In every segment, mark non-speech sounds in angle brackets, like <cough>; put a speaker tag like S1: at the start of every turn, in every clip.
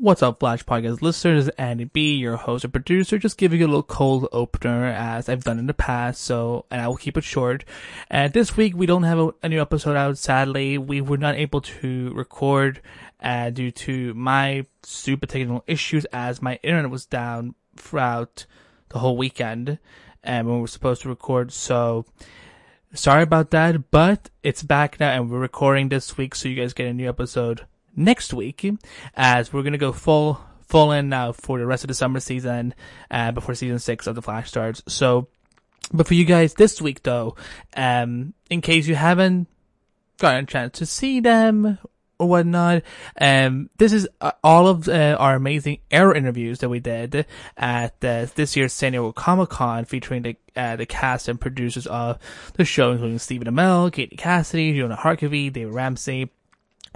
S1: What's up, Flash Podcast listeners? Andy B, your host and producer, just giving you a little cold opener as I've done in the past, so, and I will keep it short. And this week we don't have a, a new episode out, sadly. We were not able to record, uh, due to my stupid technical issues as my internet was down throughout the whole weekend, and when we were supposed to record, so, sorry about that, but it's back now and we're recording this week, so you guys get a new episode next week, as we're gonna go full full in now for the rest of the summer season, uh, before season six of the Flash starts. So, but for you guys this week though, um, in case you haven't gotten a chance to see them or whatnot, um, this is uh, all of uh, our amazing Arrow interviews that we did at uh, this year's San Diego Comic Con, featuring the uh, the cast and producers of the show, including Stephen Amell, Katie Cassidy, Juliana Harkavy, David Ramsey.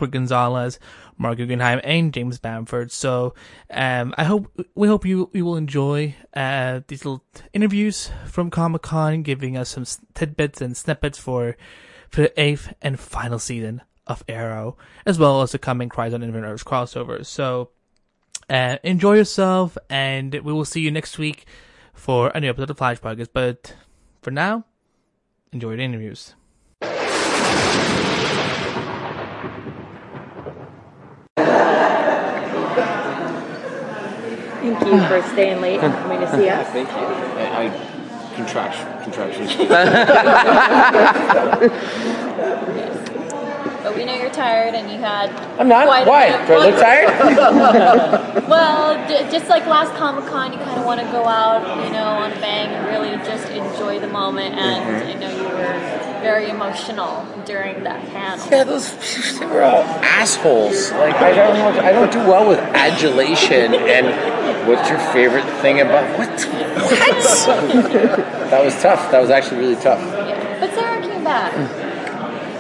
S1: Rick Gonzalez, Marc Guggenheim, and James Bamford. So, um, I hope, we hope you, you will enjoy, uh, these little interviews from Comic Con, giving us some tidbits and snippets for, for the eighth and final season of Arrow, as well as the coming Crisis on Infinite Earths crossover. So, uh, enjoy yourself, and we will see you next week for a new episode of Flash Podcast. But for now, enjoy the interviews.
S2: Thank you for staying late and coming to see us.
S3: Thank you. I, I contraction, contraction.
S4: But we know you're tired and you had.
S3: I'm not.
S4: quite
S3: Why?
S4: bit-
S3: Do I look tired? <laughs> <laughs>
S4: Well, j- just like last Comic Con, you kind of want to go out, you know, on a bang and really just enjoy the moment. And
S3: Mm-hmm.
S4: I know you were very emotional during that panel.
S3: yeah, those they were all assholes. Like I don't know. I don't do well with adulation. And what's your favorite thing about what? What? <laughs> that was tough. That was actually really tough.
S4: Yeah. But Sarah came back.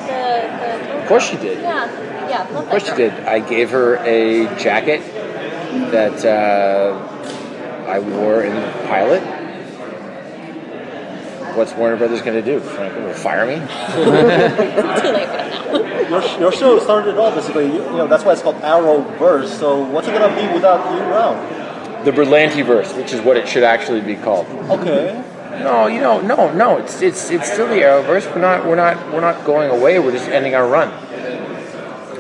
S4: The, the,
S3: Of course she did.
S4: Yeah, yeah. Love
S3: Of course she did. I gave her a jacket that uh, I wore in the pilot. What's Warner Brothers going to do? Frankly, will fire me? <laughs>
S4: Too late for that now.
S5: Your, your show started it all basically. You, you know that's why it's called Arrowverse. So what's it gonna be without you around?
S3: The Berlantiverse, which is what it should actually be called.
S5: Okay.
S3: No, you know, no, no. It's it's it's still the Arrowverse. We're not we're not we're not going away. We're just ending our run.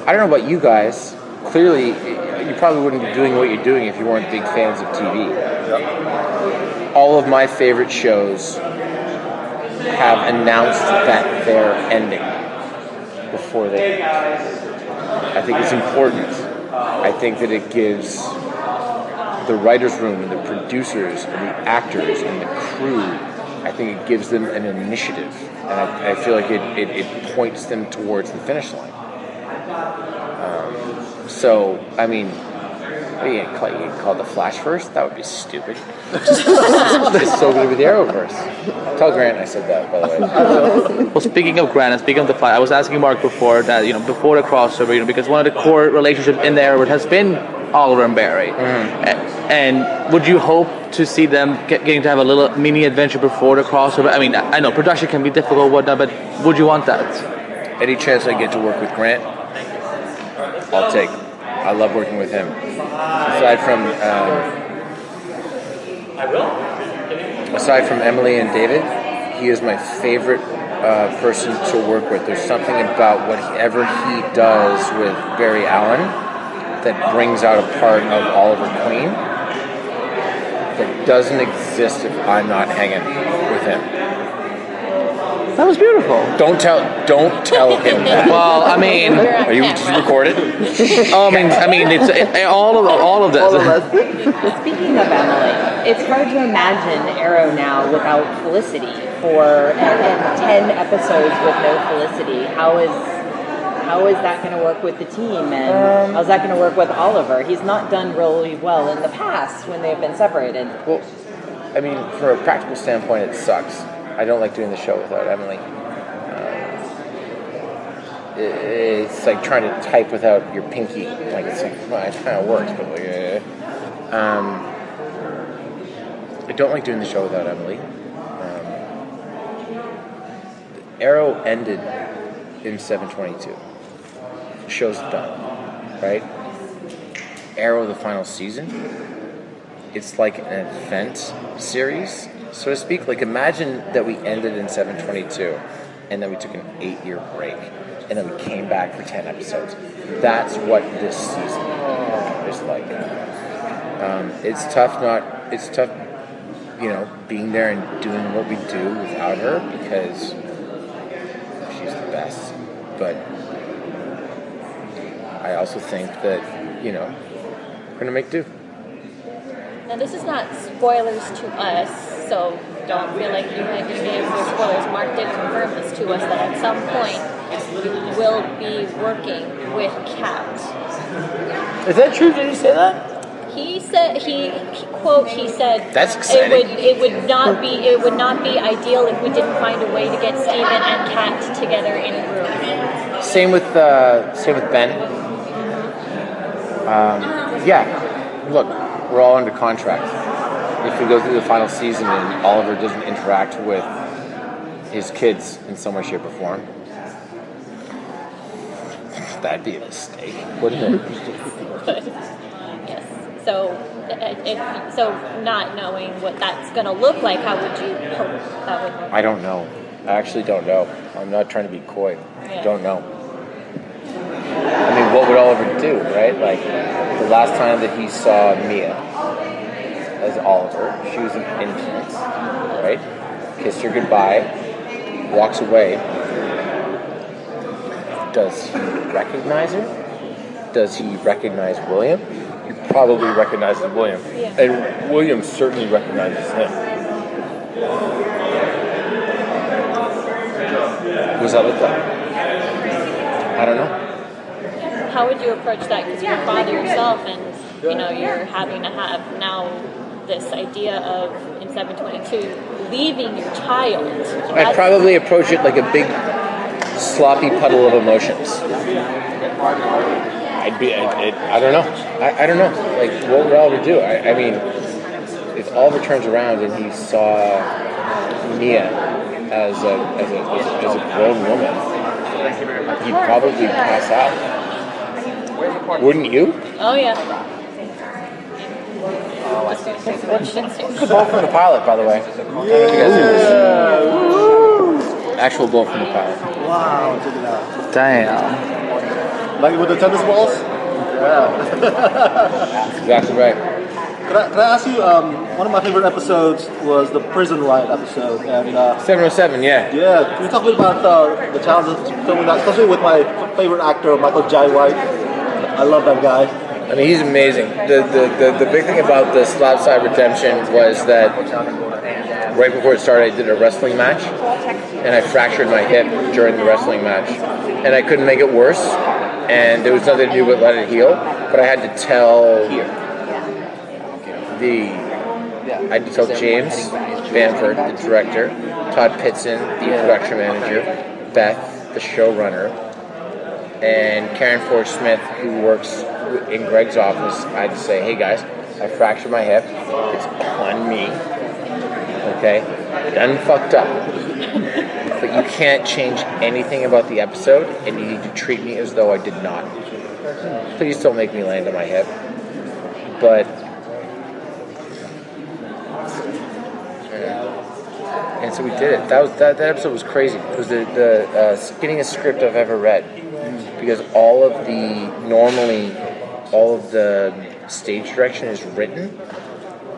S3: I don't know about you guys. Clearly, you probably wouldn't be doing what you're doing if you weren't big fans of TV. Yep. All of my favorite shows have announced that they're ending before they. I think it's important. I think that it gives the writers' room and the producers and the actors and the crew, I think it gives them an initiative. And I, I feel like it, it, it points them towards the finish line. Um, so, I mean, what are you gonna call, you gonna call the Flash first? That would be stupid. <laughs> it's still going to be the Arrowverse. Tell Grant I said that, by the way. <laughs>
S6: Well, speaking of Grant and speaking of the fight, I was asking Marc before that, you know, before the crossover, you know, because one of the core relationships in there has been Oliver and Barry. Mm-hmm. A- And would you hope to see them get, getting to have a little mini adventure before the crossover? I mean, I know production can be difficult, whatnot, but would you want that?
S3: Any chance I get to work with Grant, I'll take. I love working with him. Aside from um, aside from Emily and David, he is my favorite uh, person to work with. There's something about whatever he does with Barry Allen that brings out a part of Oliver Queen that doesn't exist if I'm not hanging with him.
S6: That was beautiful.
S3: Don't tell don't tell him that. <laughs>
S6: Well, I mean,
S3: Are you just recorded? <laughs>
S6: oh, I mean, I mean, it's it, all of all of this.
S2: Speaking of Emily, it's hard to imagine Arrow now without Felicity for and, and ten episodes with no Felicity. How is how is that going to work with the team, and um, how's that going to work with Oliver? He's not done really well in the past when they've been separated.
S3: Well, I mean, from a practical standpoint, it sucks. I don't like doing the show without Emily. It, it's like trying to type without your pinky. Like it's like, well, it kind of works, but like, eh. um, I don't like doing the show without Emily. Um, Arrow ended in 722. The show's done, right? Arrow the final season, it's like an event series, so to speak. Like imagine that we ended in 722 and then we took an eight year break and then we came back for 10 episodes. That's what this season is like. Um, it's tough not, it's tough, you know, being there and doing what we do without her because she's the best. But I also think that, you know, we're going to make do.
S4: Now, this is not spoilers to us, so don't feel like you might be being for spoilers. Marc did confirm this to us that at some point you will be working with Kat.
S3: Is that true? Did he say that?
S4: He said he, he quote he said
S3: That's
S4: it
S3: exciting.
S4: would it would not be it would not be ideal if we didn't find a way to get Steven and Kat together in a room.
S3: Same with uh, same with Ben. Um, yeah, look, we're all under contract. If we go through the final season and Oliver doesn't interact with his kids in some way, shape, or form, that'd be a mistake, wouldn't it?
S4: Yes, <laughs> so if so, not knowing what that's going to look like, how would you hope that would?
S3: I don't know. I actually don't know. I'm not trying to be coy.
S4: Yeah.
S3: Don't know. I mean, what would Oliver do, right? Like, the last time that he saw Mia Oliver, she was an infant, right? Kissed her goodbye, walks away. Does he recognize her? Does he recognize William?
S7: He probably recognizes William,
S4: Yeah.
S7: and William certainly recognizes him.
S3: Was that look like? I don't know.
S4: How would you approach that? Because you're a father yourself, and you know you're having to have now this idea of in 722 leaving your child.
S3: I'd probably approach it like a big sloppy puddle of emotions. I'd be, I, I, I don't know. I, I don't know. Like, what would Oliver do? I, I mean, if Oliver turns around and he saw Mia as a, as a, as a, as a grown woman, he'd probably pass out. Wouldn't you?
S4: Oh yeah. Just gonna say some.
S3: The ball from the pilot, by the way. I don't know if you guys heard this. Actual ball from the pilot.
S5: Wow, check it out.
S6: Damn.
S5: Like with the tennis balls? Yeah. <laughs>
S3: Exactly right.
S5: Can I, can I ask you, um, one of my favorite episodes was the prison riot episode. And uh,
S3: 707, yeah.
S5: yeah, can you talk a bit about uh, the challenges of filming that, especially with my favorite actor, Michael Jai White? I love that guy.
S3: I mean, he's amazing. The, the, the, the big thing about the Slabside Redemption was that right before it started, I did a wrestling match, and I fractured my hip during the wrestling match, and I couldn't make it worse, and there was nothing to do but let it heal. But I had to tell the I had to tell James Bamford, the director, Todd Pitson, the production manager, Beth, the showrunner, and Karen Forge Smith, who works in Greg's office, I had to say, hey guys, I fractured my hip. It's on me. Okay? Done fucked up. <laughs> But you can't change anything about the episode, and you need to treat me as though I did not. Please don't make me land on my hip. But. And so we did it. That was that, that episode was crazy. It was the, the uh, skinniest script I've ever read because all of the normally all of the stage direction is written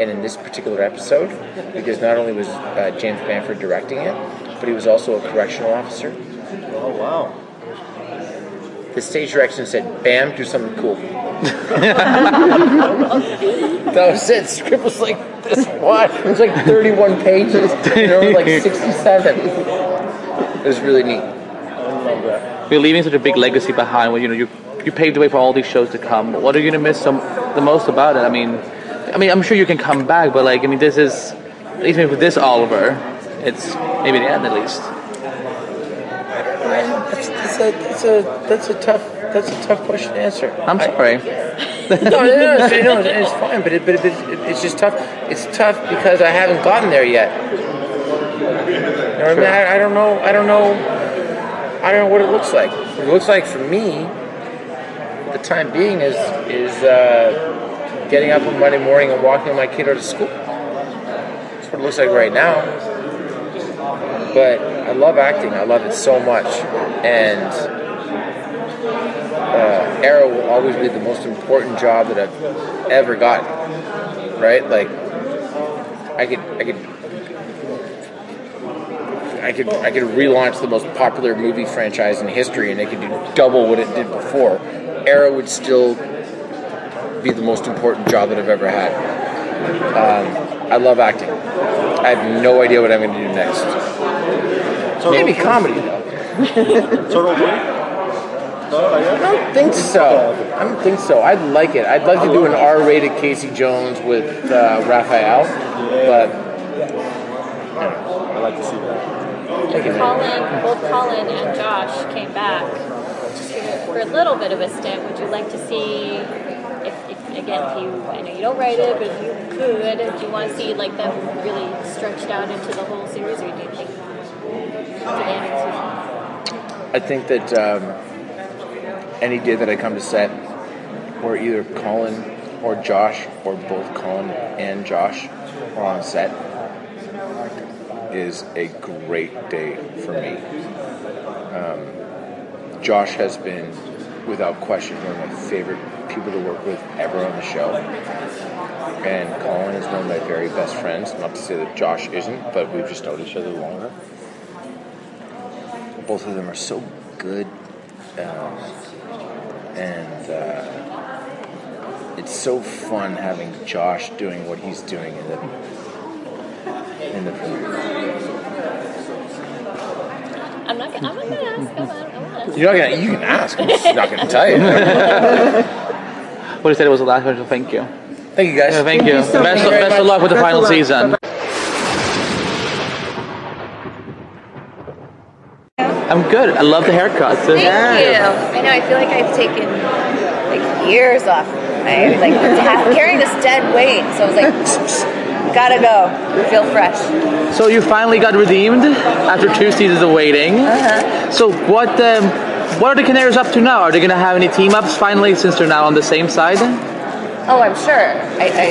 S3: and in this particular episode because not only was uh, james bamford directing it but he was also a correctional officer
S5: Oh, wow.
S3: the stage direction said bam do something cool <laughs> that was it the script was like this wide it was like 31 pages and there were like 67 it was really neat I love that.
S6: You're leaving such a big legacy behind. When you know you you paved the way for all these shows to come. What are you gonna miss some, the most about it? I mean, I mean, I'm sure you can come back, but like, I mean, this is at least with this Oliver, it's maybe the end at least.
S3: that's, that's, a, that's, a, that's a tough that's a tough question to answer
S6: I'm
S3: I-
S6: sorry. <laughs>
S3: no, no, no, no, no, it's fine, but, it, but, it, it, it's just tough. It's tough because I haven't gotten there yet. You know I mean? I, I don't know. I don't know. I don't know what it looks like. It looks like for me the time being is is uh, getting up on Monday morning and walking my kid to school. That's what it looks like right now. But I love acting. I love it so much, and uh, Arrow will always be the most important job that I've ever gotten. Right? Like I could I could I could I could relaunch the most popular movie franchise in history, and it could do double what it did before. Arrow would still be the most important job that I've ever had. Um, I love acting. I have no idea what I'm going to do next.
S5: Turtle
S3: Maybe
S5: three?
S3: comedy though.
S5: Turtle three? No, not
S3: I don't think so. I don't think so. I'd like it. I'd like to do an R-rated Casey Jones with uh, Raphael, but
S5: I like to see that.
S4: Colin, both Colin and Josh came back for a little bit of a stint. Would you like to see if, if again, if you, I know you don't write it, but if you could, do you want to see like them really stretched out into the whole series, or do you think?
S3: I think that um, any day that I come to set where either Colin or Josh or both Colin and Josh are on set is a great day for me. Um, Josh has been, without question, one of my favorite people to work with ever on the show. And Colin is one of my very best friends. Not to say that Josh isn't, but we've just known each other longer both of them are so good, um, and uh, it's so fun having Josh doing what he's doing in the in the premiere.
S4: I'm not. Gonna, I'm not gonna ask. I'm not, I'm not.
S3: You're not gonna. You can ask. I'm just not gonna tell you.
S6: What he said it was the last question. Thank you.
S3: Thank you guys.
S6: Yeah, thank, you.
S8: so
S6: best,
S8: much.
S6: best of luck with the
S8: Best of
S6: final
S8: luck.
S6: season. I'm good. I love the haircut.
S9: Thank you. I know. I feel like I've taken like years off. I like <laughs> carrying this dead weight, so I was like, <laughs> gotta go. Feel fresh.
S6: So you finally got redeemed after two seasons of waiting.
S9: Uh-huh.
S6: So what um, what are the Canaries up to now? Are they going to have any team ups finally since they're now on the same side?
S9: Oh, I'm sure. I, I,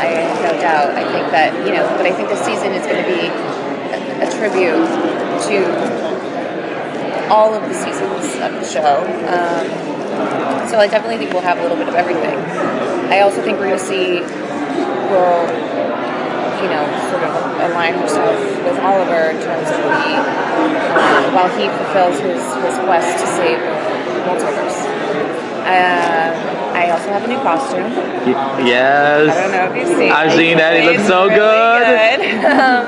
S9: I have no doubt. I think that you know, but I think the season is going to be a, a tribute to all of the seasons of the show. Um, so I definitely think we'll have a little bit of everything. I also think we're going to see will you know sort of align herself with Oliver in terms of the uh, while he fulfills his his quest to save multiverse. Um, I also have a new costume.
S6: Yes.
S9: I don't know if you've seen.
S6: I've
S9: it.
S6: seen that. It looks so
S9: really
S6: good.
S9: good. <laughs> um,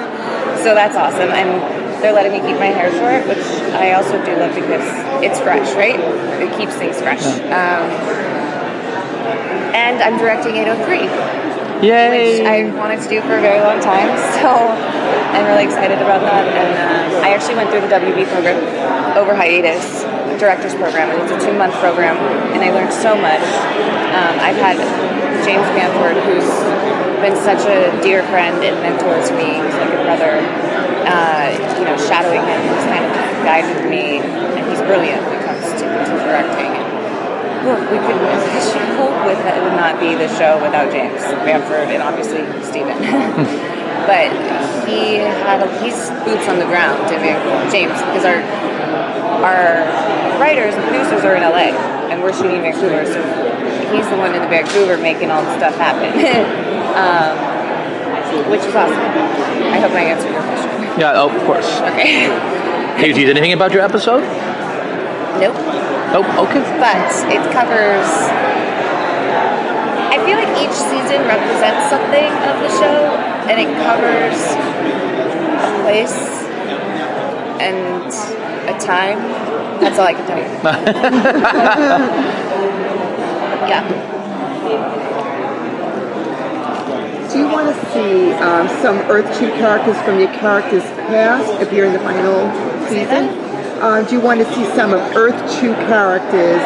S9: so that's awesome, and they're letting me keep my hair short, which I also do love because it's fresh, right? It keeps things fresh. Um, and I'm directing 803,
S6: Yay.
S9: which I wanted to do for a very long time. <laughs> So I'm really excited about that. And uh, I actually went through the WB program over hiatus, director's program, and it's a two-month program, and I learned so much. Um, I've had James Bamford, who's been such a dear friend and mentor to me, he's like a brother. Uh, you know, shadowing him, he's kind of guided me, and he's brilliant when it comes to, to directing. Look, we could show with it would not be the show without James Bamford and obviously Stephen. <laughs> but he had a, he's boots on the ground to James because our our writers and producers are in LA and we're shooting in Vancouver, so he's the one in the Vancouver making all the stuff happen. <laughs> um, which is awesome. I hope I answered your question.
S6: Yeah, oh, of course.
S9: Okay.
S6: Can you tease anything about your episode?
S9: Nope.
S6: Oh, okay.
S9: but it covers. I feel like each season represents something of the show, and it covers a place and a time. That's all I can tell you. <laughs> yeah.
S8: Do you want to see um, some Earth 2 characters from your character's past appear in the final season? Uh, do you want to see some of Earth 2 characters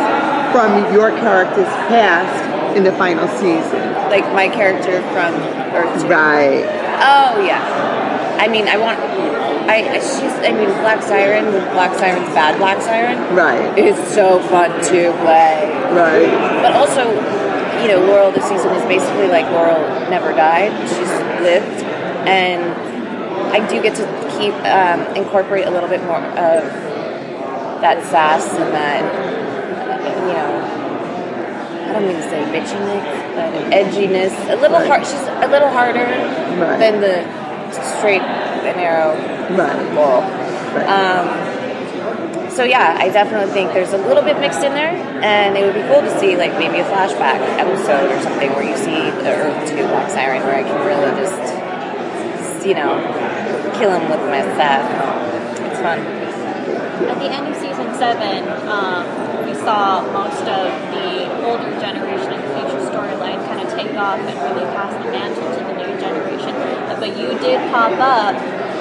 S8: from your character's past in the final season?
S9: Like my character from Earth 2.
S8: Right.
S9: Oh, yeah. I mean, I want. I I- she's I mean Black Siren with Black Siren's bad Black Siren
S8: Right.
S9: is so fun to play.
S8: Right.
S9: But also, you know, Laurel this season is basically like Laurel never died. She's lived, and I do get to keep um, incorporate a little bit more of that sass and that you know. I don't mean to say bitchiness, but edginess. A little hard. She's a little harder
S8: Right.
S9: than the straight and narrow
S8: Right.
S9: Laurel.
S8: Right.
S9: Um, so yeah, I definitely think there's a little bit mixed in there, and it would be cool to see like maybe a flashback episode or something where you see the Earth Two Black Siren, where I can really just, you know, kill him with my staff. It's fun.
S4: At the end of season seven, um, we saw most of the older generation and the future storyline kind of take off and really pass the mantle to the new generation. But you did pop up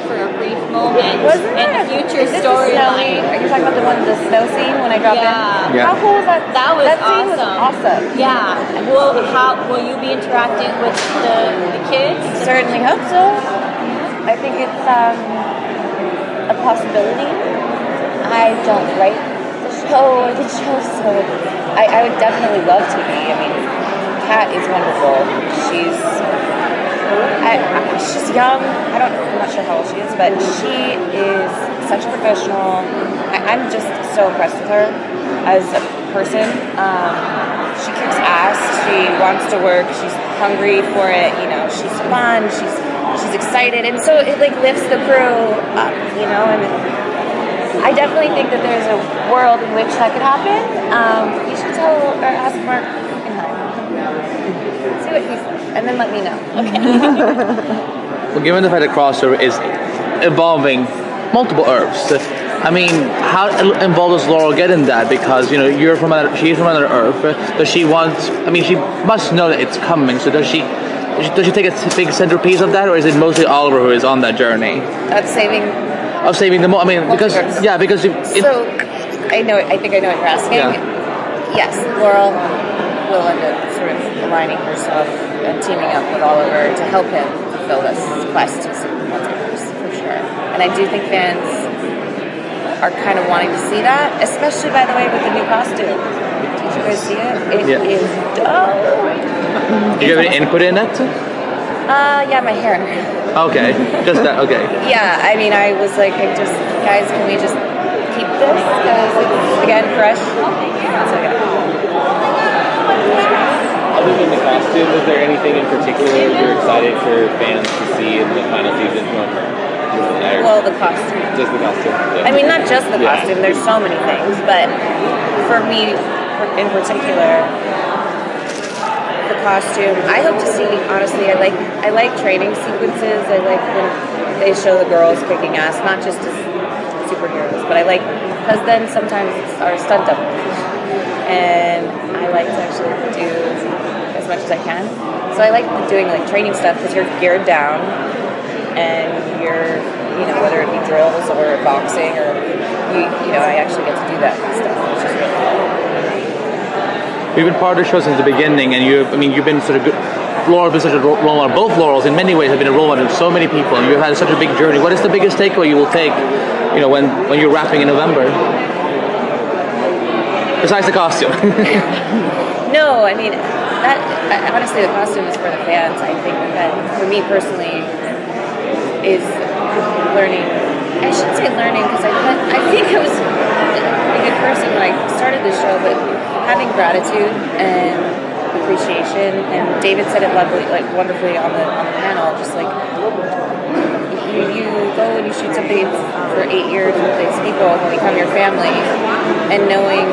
S4: for a brief moment
S9: Wasn't
S4: in the future
S9: is this
S4: storyline.
S9: Are you talking about the one, the snow scene when I dropped
S4: Yeah.
S9: in?
S6: Yeah.
S9: How cool was that?
S4: That was
S9: that scene was
S4: awesome.
S9: awesome.
S4: Yeah. Will how will you be interacting with the, the kids?
S9: Certainly hope so. I think it's um, a possibility. I don't write the show or the show, so I, I would definitely love to be. I mean, Kat is wonderful. She's I, I, she's young. I don't. I'm not sure how old she is, but she is such a professional. I, I'm just so impressed with her as a person. Um, she kicks ass. She wants to work. She's hungry for it. You know, she's fun. She's she's excited, and so it like lifts the crew up. You know, and I definitely think that there's a world in which that could happen. Um, you should tell or ask Marc Guggenheim. See what he says, and then let me know. <laughs>
S6: Well, given the fact that crossover is evolving multiple herbs, I mean, how involved does Laurel get in that? Because you know, you're from another, she's from another Earth. Does she want? I mean, she must know that it's coming. So does she? Does she take a big centerpiece of that, or is it mostly Oliver who is on that journey
S9: That's saving.
S6: Of saving the? Mo- I mean, because yeah, because it, it,
S9: So I know. I think I know what you're asking.
S6: Yeah.
S9: Yes, Laurel will end up sort of aligning herself and teaming up with Oliver to help him fulfill this quest to save the multiverse for sure. And I do think fans are kind of wanting to see that, especially by the way with the new costume. Did you guys see it? It
S6: Yeah.
S9: is dope.
S6: do you have any input in that?
S9: Uh, yeah, my hair.
S6: Okay, just that. Okay.
S9: Yeah, I mean, I was like, I just, guys, can we just keep this? Because it's, again, fresh. So, yeah.
S10: Other than the costume, is there anything in particular you're excited for fans to see in the final season from her?
S9: Well, the costume.
S10: just the costume? Yeah.
S9: I mean, not just the
S10: Yeah.
S9: costume, there's so many things, but for me in particular, the costume, I hope to see, honestly, I like I like training sequences. I like when they show the girls kicking ass, not just as superheroes, but I like, because then sometimes it's our stunt doubles. And I like to actually do as much as I can. So I like doing like training stuff because you're geared down and you're, you know, whether it be drills or boxing or you, you know, I actually get to do that stuff, which is really cool.
S6: You've been part of the show since the beginning, and you, I mean, you've been sort of good. Laurel has been such a role model. Both Laurels, in many ways, have been a role model to so many people, and you've had such a big journey. What is the biggest takeaway you will take, you know, when, when you're rapping in November? Besides the costume. <laughs>
S9: No, I mean that. Honestly, the costume is for the fans. I think that for me personally is learning. I shouldn't say learning because I I think I was a good person when I started the show, but having gratitude and appreciation. And David said it lovely, like wonderfully on the on the panel. Just like you, you go and you shoot something for eight years with these people who become your family, and knowing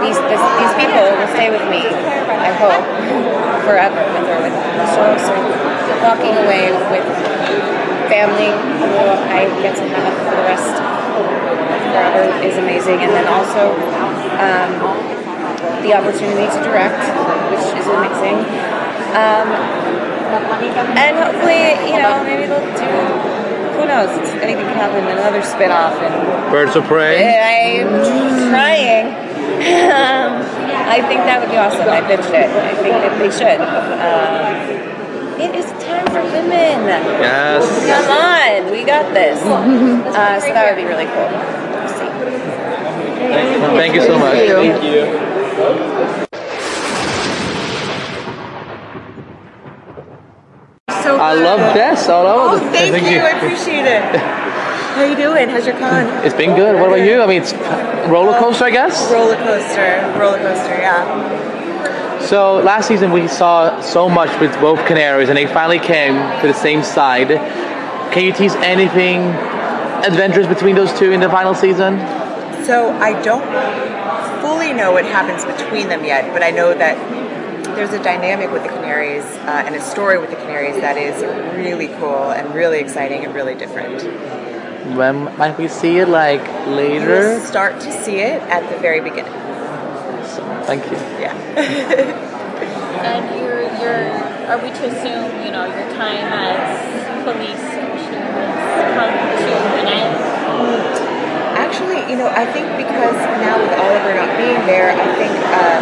S9: these this, these people will stay with me. I hope forever with or with the show. So walking away with family who I get to have for the rest of forever is amazing, and then also um, the opportunity to direct, which is amazing. Um, and hopefully, you know, maybe they'll do. Who knows? Anything can happen. Another spin-off and
S6: Birds of prey.
S9: I'm trying. Um, I think that would be awesome. I pitched it. I think that they should. Um, It is time for women.
S6: Yes.
S9: Come on, we got this. Uh, so that would be really cool.
S6: Thank you so much.
S10: Thank you.
S11: So
S6: I love this. I love
S11: Oh,
S6: it.
S11: thank, you. I appreciate it. How you doing? How's your con?
S6: It's been good. What about you? I mean, it's roller coaster, I guess.
S11: Roller coaster. Roller coaster. Yeah.
S6: So last season we saw so much with both Canaries, and they finally came to the same side. Can you tease anything adventurous between those two in the final season?
S11: So I don't fully know what happens between them yet, but I know that there's a dynamic with the Canaries uh, and a story with the Canaries that is really cool and really exciting and really different.
S6: When might we see it? Like
S11: You
S6: later?
S11: will start to see it at the very beginning.
S6: So, thank you.
S11: Yeah. <laughs>
S4: And you're, you're, are we to assume, you know, your time as police commissioner has come to an end?
S11: Actually, you know, I think because now with Oliver not being there, I think uh,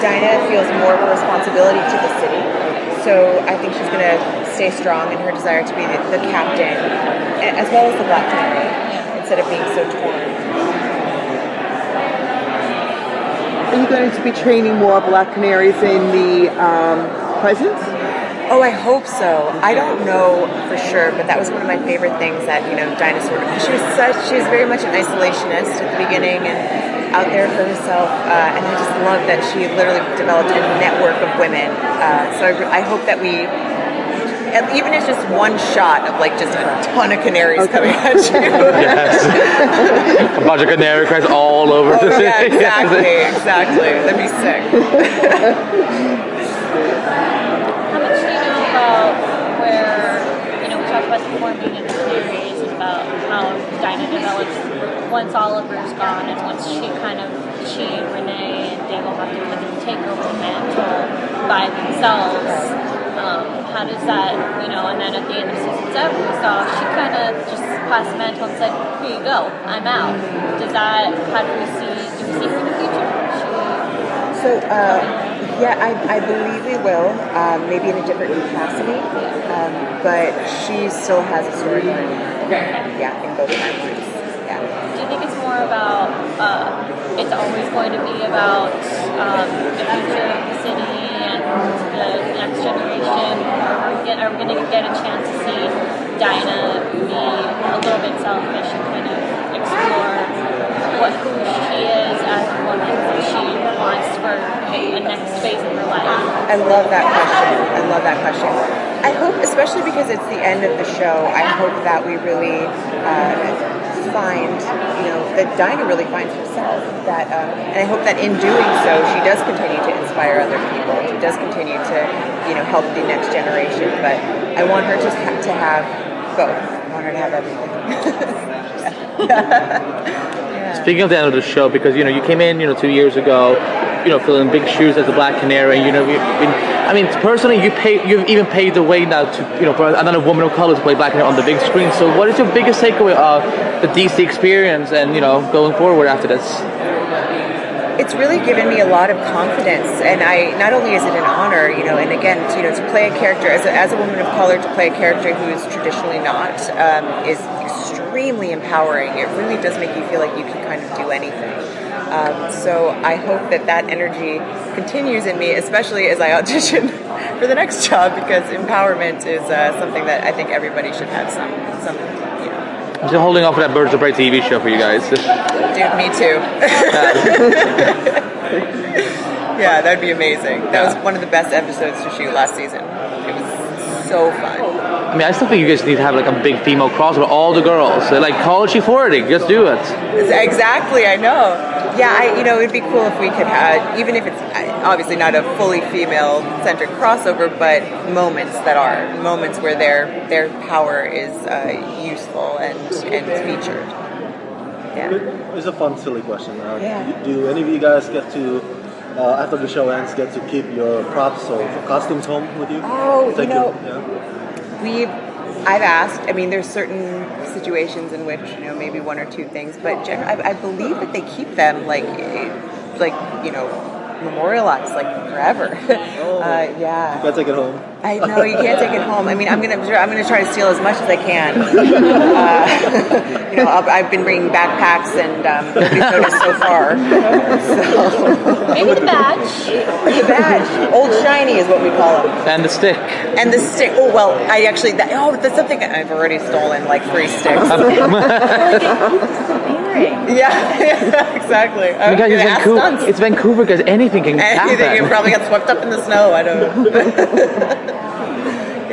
S11: Dinah feels more of a responsibility to the city. So I think she's going to stay strong in her desire to be the, the captain, as well as the Black Canary, instead of being so torn.
S8: Are you going to be training more Black Canaries in the um, present?
S11: Oh, I hope so. I don't know for sure, but that was one of my favorite things that you know Dinah sort of. She was such. She was very much an isolationist at the beginning and out there for herself, uh, and I just love that she literally developed a network of women. Uh, so I, I hope that we. Even if it's just one shot of like just a ton of canaries coming at you.
S6: Yes. <laughs> A bunch of canary cries all over the
S11: Oh,
S6: city.
S11: yeah, exactly, <laughs> exactly. That'd be sick. <laughs>
S4: How much do you know about where, you know, we talked about the forming the theories about how Dinah develops once Oliver's gone and once she kind of, she and Rene and Dave will have to kind of take over the mantle by themselves. Um, how does that, you know, and then at the end of season seven, we saw she kind of just passed the mantle and said, here you go, I'm out. Does that, how do we see, do we see her in the future?
S11: So, uh, yeah, I, I believe we will, um, maybe in a different capacity, um, but she still has a storyline. Yeah, in both timelines. Yeah.
S4: Do you think it's more about, uh, it's always going to be about um, the future of the city and the next generation? Are we, are we going to get a chance to see Dinah be a little bit selfish and kind of explore what who she is as a woman she wants for a next phase of her life?
S11: I love that question. I love that question. I hope, especially because it's the end of the show, I hope that we really uh, find, you know, that Dinah really finds herself. That, um, and I hope that in doing so, she does continue to inspire other people. She does continue to, you know, help the next generation. But I want her to to have both. I want her to have everything. <laughs> <laughs>
S6: Speaking of the end of the show, because you know you came in, you know, two years ago, you know, filling big shoes as a Black Canary, you know, been, I mean, personally, you pay, you've even paid the way now to, you know, for another woman of color to play Black Canary on the big screen. So, what is your biggest takeaway of the DC experience, and you know, going forward after this?
S11: it's really given me a lot of confidence and i not only is it an honor you know and again to, you know to play a character as a, as a woman of color to play a character who is traditionally not um, is extremely empowering it really does make you feel like you can kind of do anything um, so i hope that that energy continues in me especially as i audition <laughs> for the next job because empowerment is uh, something that i think everybody should have some some you know
S6: I'm still holding off for that Birds of Prey TV show for you guys. <laughs>
S11: dude me too <laughs> Yeah, that'd be amazing. That was one of the best episodes to shoot last season. It was so fun.
S6: I mean, I still think you guys need to have like a big female crossover. All the girls, They're like college forwarding, just do it.
S11: Exactly, I know. Yeah, I, you know, it'd be cool if we could have, even if it's uh, obviously not a fully female-centric crossover, but moments that are moments where their their power is uh, useful and and featured. Yeah.
S5: It's a fun, silly question. Uh,
S11: Yeah.
S5: Do any of you guys get to, uh, after the show ends, get to keep your props or costumes home with you?
S11: Oh, thank you
S5: Take
S11: know-
S5: yeah.
S11: We I've asked. I mean, there's certain situations in which you know maybe one or two things, but I, I believe that they keep them like, like you know, memorialized like forever. <laughs> uh, yeah.
S5: Gotta take it home.
S11: I know you can't take it home. I mean, I'm gonna I'm gonna try to steal as much as I can. <laughs> Uh, <laughs> you know, I've, I've been bringing backpacks, and um, nobody's noticed so far. So
S4: Maybe the badge.
S11: the badge, old shiny, is what we call them.
S6: And the stick.
S11: And the stick. Oh well, I actually. That, oh, that's something I've already stolen like three sticks. <laughs> yeah, exactly.
S6: Oh my God, it's
S11: Ask
S6: Vancouver.
S11: stunts.
S6: It's Vancouver because anything can happen.
S11: Anything,
S6: happen.
S11: it probably got swept up in the snow. I don't know.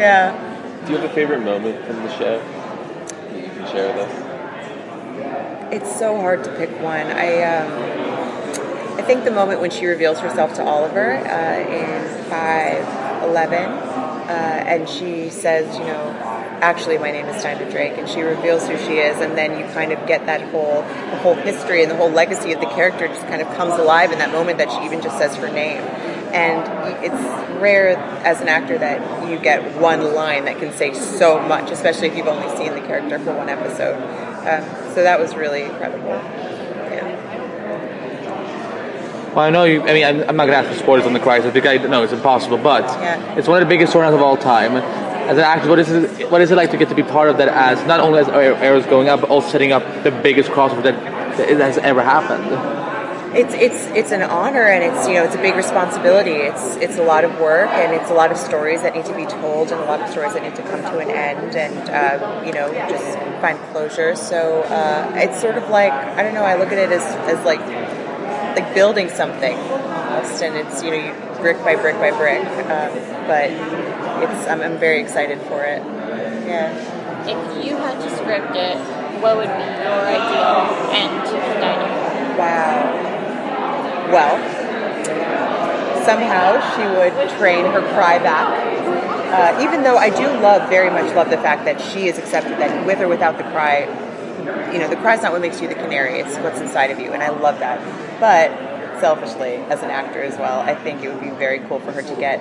S11: Yeah.
S10: Do you have a favorite moment from the show that you can share with us?
S11: It's so hard to pick one. I um, I think the moment when she reveals herself to Oliver uh, in five eleven, uh, and she says, you know, actually my name is Sandra Drake, and she reveals who she is, and then you kind of get that whole the whole history and the whole legacy of the character just kind of comes alive in that moment that she even just says her name. And it's rare as an actor that you get one line that can say so much, especially if you've only seen the character for one episode. Um, so that was really incredible. Yeah.
S6: Well, I know you. I mean, I'm, I'm not gonna ask for spoilers on the crisis because I know it's impossible. But
S11: Yeah.
S6: it's one of the biggest storylines of all time. As an actor, what is it? What is it like to get to be part of that? As not only as Arrow's going up, but also setting up the biggest crossover that, that has ever happened.
S11: It's it's it's an honor and it's you know it's a big responsibility. It's it's a lot of work and it's a lot of stories that need to be told and a lot of stories that need to come to an end and uh, you know just find closure. So uh, it's sort of like I don't know. I look at it as, as like like building something almost, and it's you know you, brick by brick by brick. Um, but it's I'm, I'm very excited for it. Yeah.
S4: If you had to script it, what would be your ideal end to the dynamic?
S11: Wow. Well, somehow she would train her cry back. Uh, even though I do love, very much love the fact that she is accepted that with or without the cry, you know, the cry's not what makes you the canary, it's what's inside of you, and I love that. But selfishly, as an actor as well, I think it would be very cool for her to get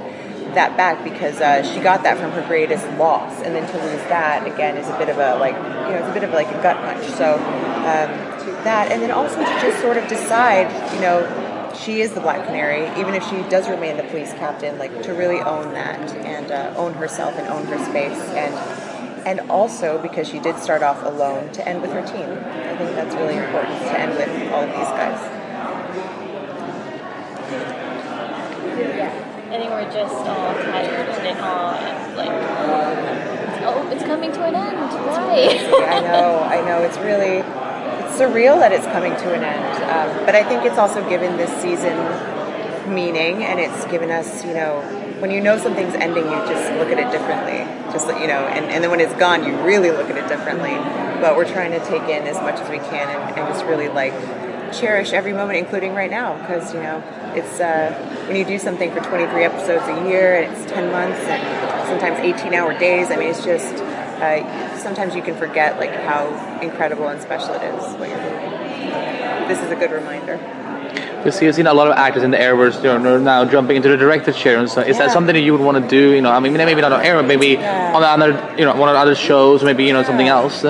S11: that back because uh, she got that from her greatest loss, and then to lose that again is a bit of a like, you know, it's a bit of like a gut punch. So um, that, and then also to just sort of decide, you know, she is the Black Canary, even if she does remain the police captain, like to really own that and uh, own herself and own her space, and and also because she did start off alone, to end with her team. I think that's really important to end with all of these guys.
S4: I think we're just all tired and it all like, oh, it's coming to an end. Why?
S11: I know, I know. It's really, surreal that it's coming to an end. Um, but I think it's also given this season meaning, and it's given us, you know, when you know something's ending, you just look at it differently. Just you know, and, and then when it's gone, you really look at it differently. But we're trying to take in as much as we can, and, and just really like cherish every moment, including right now, because you know, it's uh, when you do something for 23 episodes a year, and it's 10 months, and sometimes 18-hour days. I mean, it's just uh, sometimes you can forget like how incredible and special it is what you're doing. This is a good reminder.
S6: You see, you've seen a lot of actors in the Arrowverse you know, now jumping into the director chair. And so, is that something that you would want to do? You know, I mean, maybe not on Arrow, maybe
S11: Yeah.
S6: on other, you know, one of the other shows, maybe you know something else.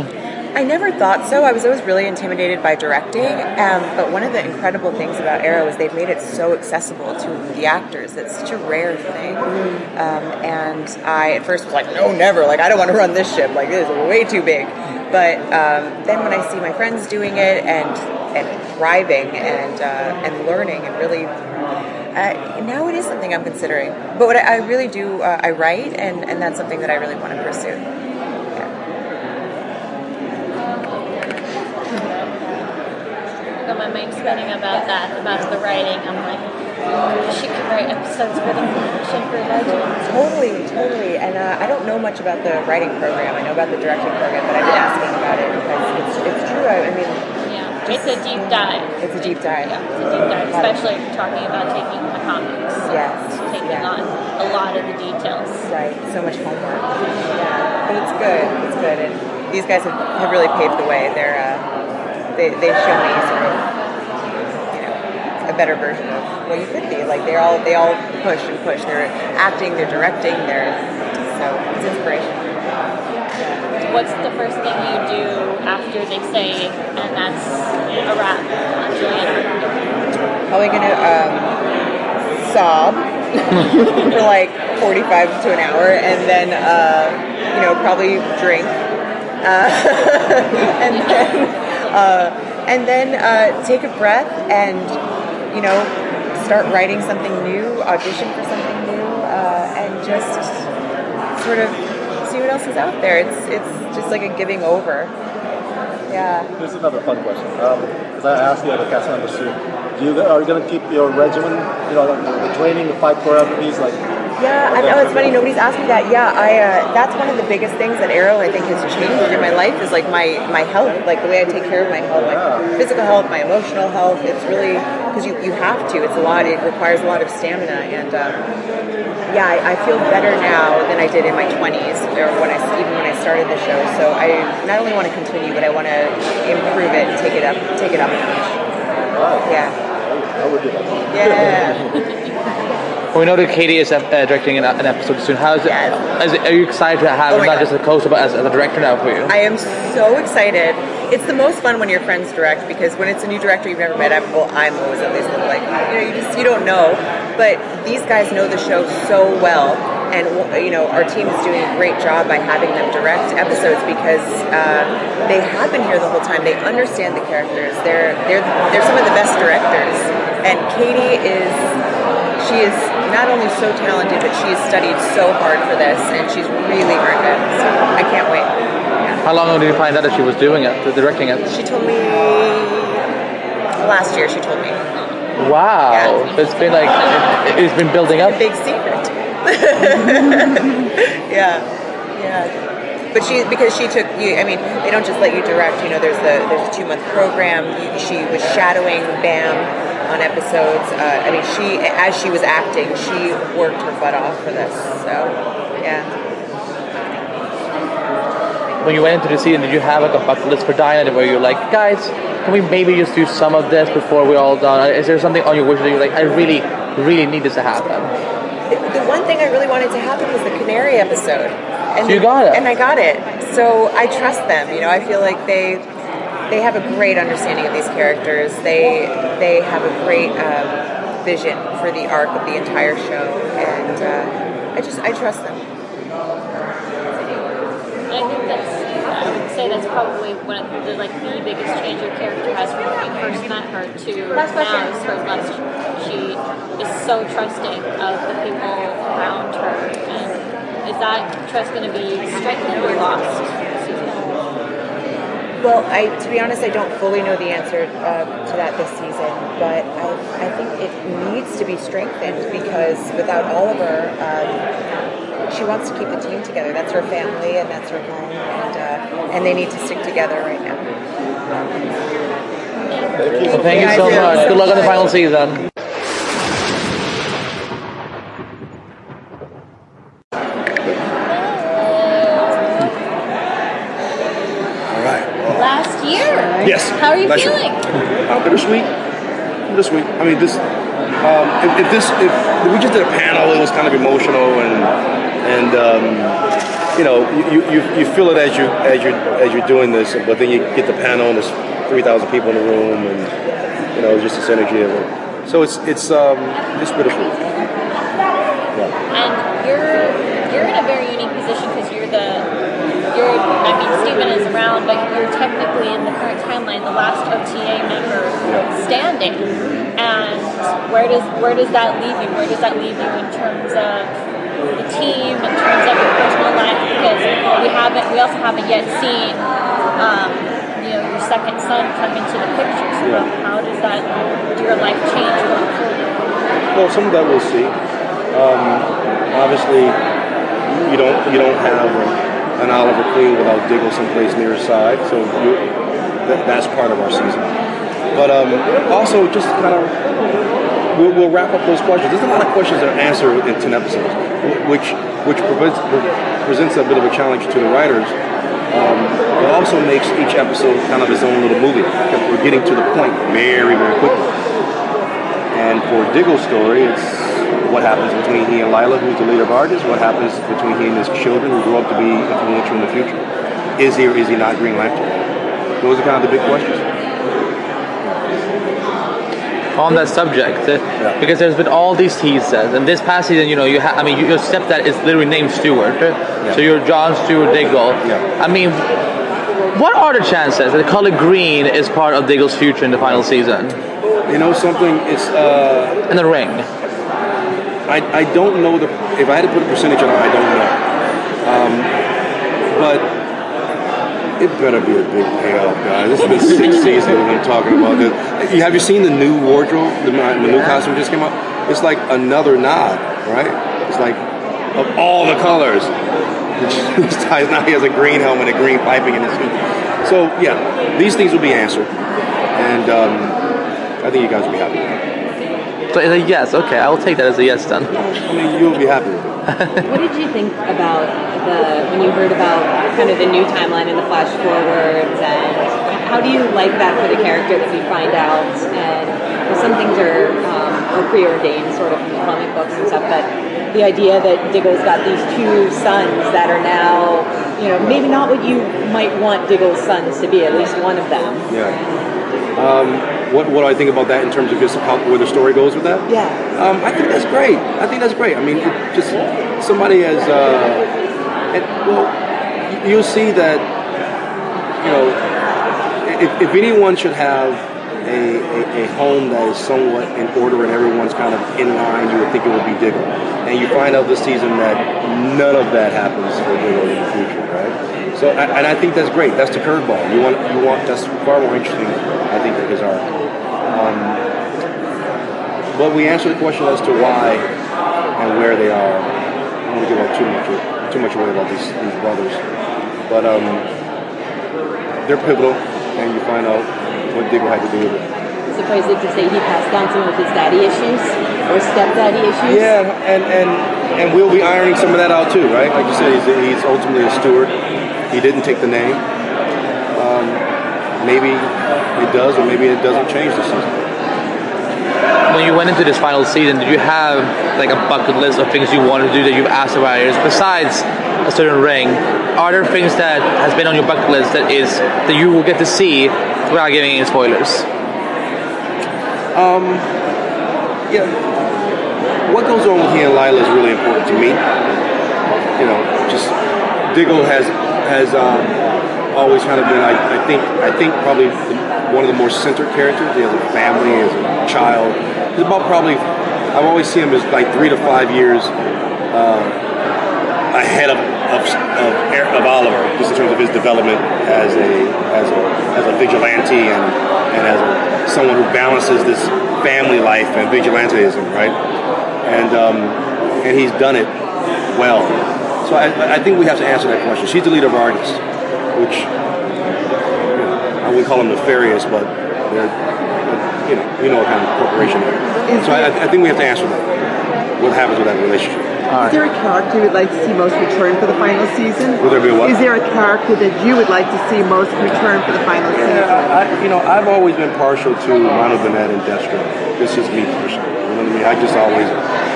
S11: I never thought so. I was always really intimidated by directing. Um, but one of the incredible things about Arrow is they've made it so accessible to the actors. That's such a rare thing. Um, and I at first was like, no, never. Like, I don't want to run this ship. Like, it is way too big. But um, then when I see my friends doing it and and thriving and uh, and learning and really. Uh, now it is something I'm considering, but what I, I really do, uh, I write, and, and that's something that I really want to pursue.
S4: Got my mind spinning about that, about the writing. I'm like, she could write episodes for the for Legends.
S11: Totally, totally. And uh, I don't know much about the writing program. I know about the directing program, but I've been asking about it because it's, it's true. I, I mean,
S4: Yeah, it's a deep dive.
S11: it's a deep dive.
S4: Yeah, it's a deep dive, especially talking about taking the comics.
S11: Yes,
S4: Taking
S11: yeah.
S4: on a lot of the details.
S11: Right, so much homework. Yeah, but it's good. It's good, and these guys have, have really paved the way. They're uh, they they've shown me sort of you know a better version of what you could be. Like they're all they all push and push. They're acting, they're directing, they're so it's inspiration.
S4: What's the first thing you do after they say, and that's a wrap on Julian Arc?
S11: Probably gonna um, sob <laughs> for like 45 to an hour, and then uh, you know probably drink, uh, <laughs> and then uh, and then uh, take a breath and you know start writing something new, audition for something new, uh, and just sort of see what else is out there. It's it's just like a giving over. Yeah.
S5: Here's another fun question. Because I asked the other cast members too. Do you are you gonna keep your regimen? You know, the, the training, the fight choreographies, like.
S11: Yeah, I know it's funny. Nobody's asked me that. Yeah, I. Uh, that's one of the biggest things that Arrow I think has changed in my life is like my my health, like the way I take care of my health, my physical health, my emotional health. It's really because you you have to. It's a lot. It requires a lot of stamina, and um, yeah, I, I feel better now than I did in my 20s, or when I even when I started the show. So I not only want to continue, but I want to improve it and take it up, take it up a notch. Yeah.
S5: I would do that.
S11: Yeah. <laughs>
S6: Well, we know that Katie is uh, directing an, an episode soon. How is it, is it? Are you excited to have
S11: Oh
S6: not
S11: God.
S6: just a co-star, but as, as a director now for you?
S11: I am so excited. It's the most fun when your friends direct because when it's a new director you've never met, I'm, well, I'm always at least like you know you just you don't know, but these guys know the show so well, and you know our team is doing a great job by having them direct episodes because uh, they have been here the whole time. They understand the characters. They're they're they're some of the best directors, and Katie is she is not only so talented, but she has studied so hard for this, and she's really earned it. So I can't wait.
S6: How long ago did you find out that she was doing it, directing it?
S11: She told me last year. She told me
S6: Wow, it's been like it, it's been building up.
S11: a big secret. <laughs> yeah, yeah. But she because she took you. I mean, they don't just let you direct. You know, there's the there's a two month program. She was shadowing Bam on episodes. Uh, I mean, she as she was acting, she worked her butt off for this. So, yeah.
S6: When you went into the season, did you have like a bucket list for Dinah where you're like, guys, can we maybe just do some of this before we're all done? Is there something on your wish that you're like, I really, really need this to happen?
S11: the one thing I really wanted to happen was the Canary episode. And
S6: So you got it.
S11: And I got it. So I trust them. You know, I feel like they they have a great understanding of these characters. They they have a great um, vision for the arc of the entire show, and uh, I just I trust them.
S4: I think that's, I would say that's probably one of the, like, the biggest change your character has from when we first met her to now is her less, she is so trusting of the people around her. And is that trust going to be strengthened or lost?
S11: Well, I to be honest, I don't fully know the answer uh, to that this season, but I, I think it needs to be strengthened because without Oliver, um, she wants to keep the team together. That's her family and that's her home, and uh, and they need to stick together right now.
S6: Thank you, thank you so much. Good luck on the final season.
S12: All right.
S4: Last year.
S12: Yes.
S4: How are you
S12: year.
S4: feeling?
S12: Uh, bittersweet. Bittersweet. I mean, this. Um, if, if this, if we just did a panel, it was kind of emotional, and and um, you know, you, you, you feel it as you as you as you're doing this, but then you get the panel, and there's three thousand people in the room, and you know, just this energy of it. So it's it's um, it's bittersweet.
S4: And you're you're in a very unique position because you're the you're I mean Stephen is around, but you're technically in the current timeline the last OTA member standing. And where does where does that leave you? Where does that leave you in terms of the team, in terms of your personal life? Because we haven't we also haven't yet seen um, you know your second son come into the picture. So
S12: Yeah.
S4: how does that do your life change going forward?
S12: Well, some of that we'll see. Um, obviously, you don't you don't have an Oliver Queen without Diggle someplace near his side, so you, that, that's part of our season. But um, also, just kind of, we'll, we'll wrap up those questions. There's a lot of questions that are answered in ten episodes, which which prevents, presents a bit of a challenge to the writers. Um, it also makes each episode kind of its own little movie. We're getting to the point very, very quickly. And for Diggle's story, it's what happens between he and Lyla, who's the leader of Argus, what happens between he and his children who grow up to be influential in the future. Is he or is he not Green Lantern? Those are kind of the big questions.
S6: on that subject uh, because there's been all these teasers, and this past season, you know, you ha- I mean, your stepdad is literally named Stewart, uh, so you're John Stewart Diggle. I mean, what are the chances that the color green is part of Diggle's future in the final season?
S12: You know something? It's uh,
S6: in the ring.
S12: I, I don't know the if I had to put a percentage on it, I don't know. Um, but it better be a big payoff, guys. This has been six <laughs> seasons that I'm talking about this. Have you seen the new wardrobe? The, the new costume just came out. It's like another nod, right? It's like of all the colors. <laughs> now he has a green helmet, a green piping in his suit. So yeah, these things will be answered, and um, I think you guys will be happy. With it.
S6: So it's a yes. Okay, I will take that as a yes then.
S12: I mean, you'll be happy.
S2: What did you think about the when you heard about kind of the new timeline and the flash forwards and how do you like that for the character that we find out and well, some things are um, are preordained sort of from the comic books and stuff but the idea that Diggle's got these two sons that are now you know maybe not what you might want Diggle's sons to be at least one of them
S12: Yeah. Um, what, what do I think about that in terms of just how, where the story goes with that?
S2: yeah
S12: Um, I think that's great. I think that's great. I mean, it just somebody as uh, and, well, you'll see that you know if, if anyone should have a, a, a home that is somewhat in order and everyone's kind of in line, you would think it would be Diggle. And you find out this season that none of that happens for Diggle in the future, right? So, and I think that's great. That's the curveball. You want, you want. That's far more interesting, I think, than his arc. Um, but we answer the question as to why and where they are. I don't want to give out too much too much away about these, these brothers, but um, they're pivotal, and you find out what Diggle had to do with it.
S2: it to say he passed down some of his daddy issues or stepdaddy issues
S12: Yeah, and and and we'll be ironing some of that out too, right? Like you said, he's, he's ultimately a Stewart. He didn't take the name. Um, maybe it does, or maybe it doesn't change this season.
S6: When you went into this final season, did you have like a bucket list of things you wanted to do that you've asked the writers besides a certain ring? Are there things that has been on your bucket list that is that you will get to see without giving any spoilers?
S12: Um, yeah. What goes on with he and Lyla is really important to me. You know, just Diggle has has um, always kind of been. I, I think I think probably one of the more centered characters. He has a family, he has a child. He's about probably. I've always seen him as like three to five years uh, ahead of of, of of Oliver, just in terms of his development as a as a as a vigilante and and as a, someone who balances this family life and vigilantism, right? And um, and he's done it well. So I, I think we have to answer that question. She's the leader of Argus, which you know, I wouldn't call them nefarious, but they're you know you know what kind of corporation they're. So I, I think we have to answer that. What happens with that relationship?
S8: Is there a character you would like to see most return for the final season?
S12: Will there be a what?
S8: Is there a character that you would like to see most return for the final season?
S12: Yeah, I, I- you know, I've always been partial to Manu Bennett and Deathstroke. This is me personally. You know what I mean? I just always,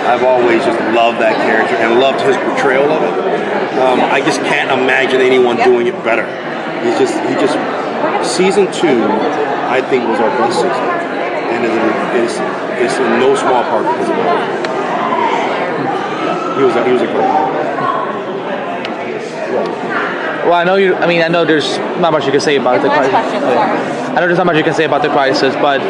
S12: I've always just loved that character and loved his portrayal of it. Um, I just can't imagine anyone doing it better. He's just, he just, season two, I think was our best season, and it is, it's in no small part because of that. He was, a, he was a great.
S6: Well, I know you. I mean, I know there's not much you can say about the crisis.
S4: question, sorry.
S6: I know there's not much you can say about the crisis, but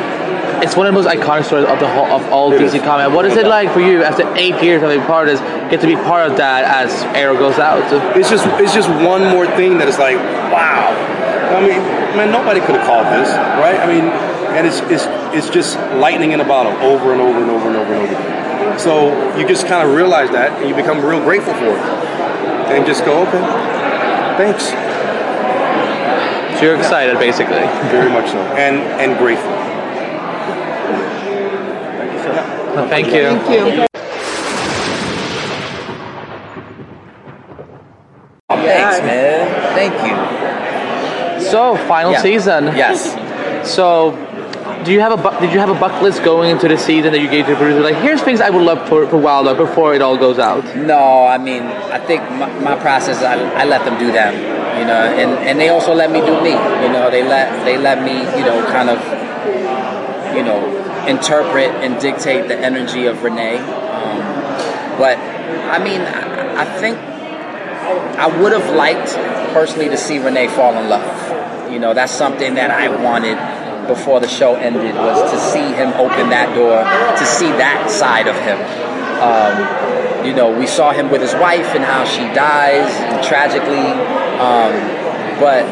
S6: it's one of the most iconic stories of the whole, of all
S12: It
S6: DC
S12: is.
S6: Comics. What is it like for you after eight years of being part of this, get to be part of that as Arrow goes out?
S12: It's just it's just one more thing that is like, wow. I mean, man, nobody could have called this, right? I mean, and it's it's it's just lightning in a bottle over and over and over and over and over again. So you just kind of realize that, and you become real grateful for it, and just go, okay, thanks.
S6: So you're excited, basically.
S12: Very much so, and and grateful.
S6: Well, thank you.
S8: Thank you.
S13: Thanks, man. Thank you.
S6: So, final
S13: Yeah.
S6: season.
S13: Yes.
S6: So, do you have a bu- did you have a bucket list going into the season that you gave to the producer? Like, here's things I would love for for Wild Dog before it all goes out.
S13: No, I mean, I think my, my process, I, I let them do them, you know, and, and they also let me do me, you know, they let they let me, you know, kind of, you know,
S3: interpret and dictate the energy of Rene. Um, but I mean, I, I think I would have liked personally to see Rene fall in love. You know, that's something that I wanted before the show ended was to see him open that door, to see that side of him. Um, you know, we saw him with his wife and how she dies tragically. Um, but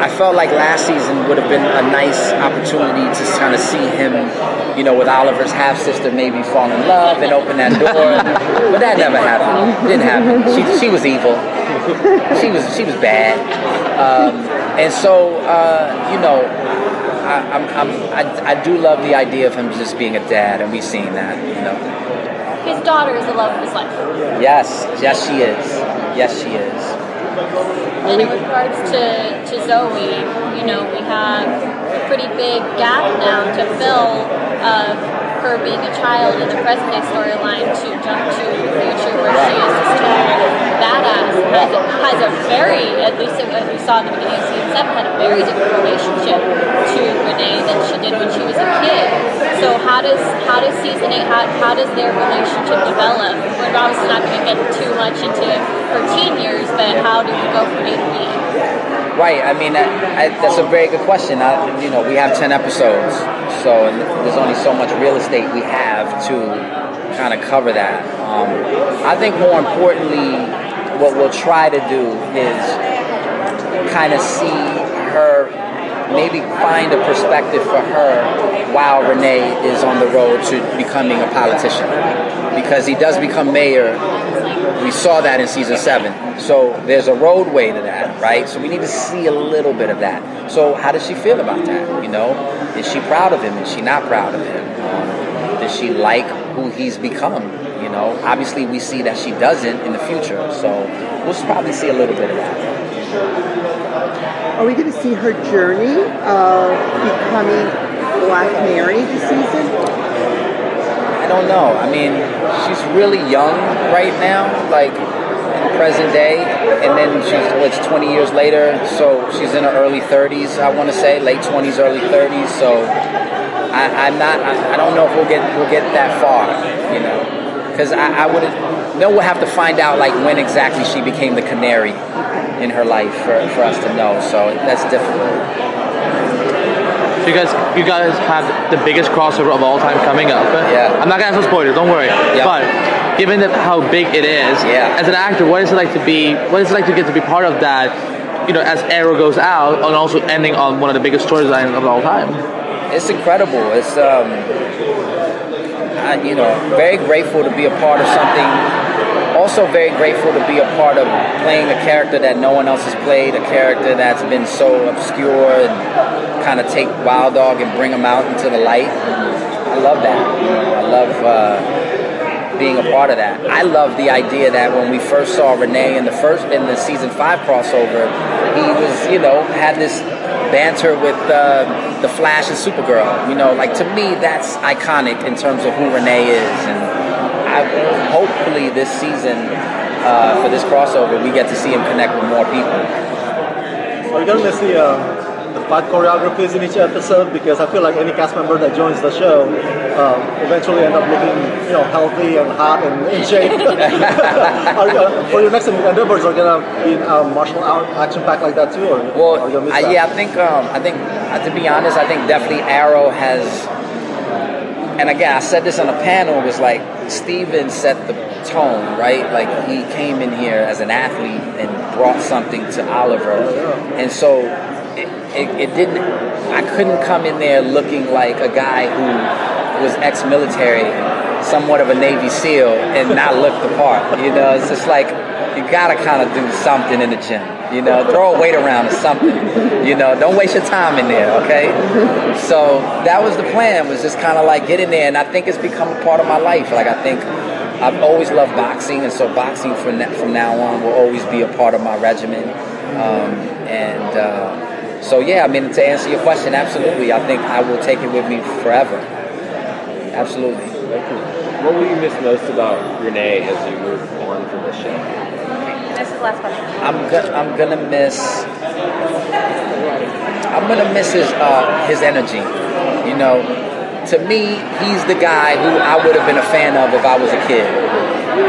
S3: I felt like last season would have been a nice opportunity to kind of see him, you know, with Oliver's half sister maybe fall in love and open that door. but that never happened. Didn't happen. She, she was evil. She was she was bad. Um, and so uh, you know, I, I'm, I'm, I, I do love the idea of him just being a dad, and we've seen that. You know.
S4: His daughter is the love of his life.
S3: Yes, yes, she is. Yes, she is.
S4: And in regards to, to Zoe, you know, we have a pretty big gap now to fill of her being a child in the present day storyline to jump to the future where she is this total badass has a, has a very, at least as we saw in the beginning of season 7, had a very different relationship to Rene than she did when she was a kid. So how does how does season 8, how, how does their relationship develop? We're obviously not going to get too much into her teen years, but how do we go from A to B?
S3: Right. I mean, I, I, that's a very good question. I, you know, we have ten episodes, so there's only so much real estate we have to kind of cover that. Um, I think more importantly, what we'll try to do is kind of see her, maybe find a perspective for her while Rene is on the road to becoming a politician, because he does become mayor we saw that in season seven. So there's a roadway to that, right? So we need to see a little bit of that. So how does she feel about that? You know, is she proud of him? Is she not proud of him? Um, does she like who he's become? You know, obviously we see that she doesn't in the future. So we'll probably see a little bit of that.
S8: Are we going to see her journey of becoming Black Mary this season?
S3: I don't know. I mean, she's really young right now, like in present day, and then she's what's 20 years later, so she's in her early 30s. I want to say late 20s, early 30s. So I, am not. I, I, don't know if we'll get we'll get that far, you know, because I, I would. No, we'll have to find out like when exactly she became the canary in her life for, for us to know. So that's difficult.
S6: You guys, you guys have the biggest crossover of all time coming up.
S3: Yeah.
S6: I'm not gonna ask for spoilers. Don't worry.
S3: Yeah.
S6: But given that how big it is,
S3: yeah.
S6: As an actor, what is it like to be? What is it like to get to be part of that? You know, as Arrow goes out, and also ending on one of the biggest storylines of all time.
S3: It's incredible. It's um, I, you know, very grateful to be a part of something also very grateful to be a part of playing a character that no one else has played, a character that's been so obscure and kind of take Wild Dog and bring him out into the light. I love that. I love uh, being a part of that. I love the idea that when we first saw Rene in the first in the season five crossover, he was you know had this banter with uh, the Flash and Supergirl. You know, like to me that's iconic in terms of who Rene is and I, hopefully this season uh, for this crossover, we get to see him connect with more people.
S5: So we're gonna see uh, the fight choreographies in each episode because I feel like any cast member that joins the show um, eventually end up looking, you know, healthy and hot and in shape. <laughs> <laughs> are, uh, for your next endeavors, are gonna be a martial art action pack like that too, or
S3: well, I, yeah, I think um, I think uh, to be honest, I think definitely Arrow has and again, I said this on a panel, was like Stephen set the tone, right? Like he came in here as an athlete and brought something to Oliver. And so it, it, it didn't, I couldn't come in there looking like a guy who was ex military, somewhat of a Navy SEAL, and not look the part. You know, it's just like, you gotta kind of do something in the gym. You know, throw a weight around or something. You know, don't waste your time in there, okay? So that was the plan, was just kind of like get in there, and I think it's become a part of my life. Like I think I've always loved boxing, and so boxing from from now on will always be a part of my regimen. Um, and uh, so yeah, I mean to answer your question, absolutely, I think I will take it with me forever. Absolutely.
S10: What will you miss most about Rene as you move on from the show?
S4: This is last question.
S3: I'm I'm gonna miss. I'm gonna miss his uh, his energy. You know,
S13: to me, he's the guy who I would have been a fan of if I was a kid.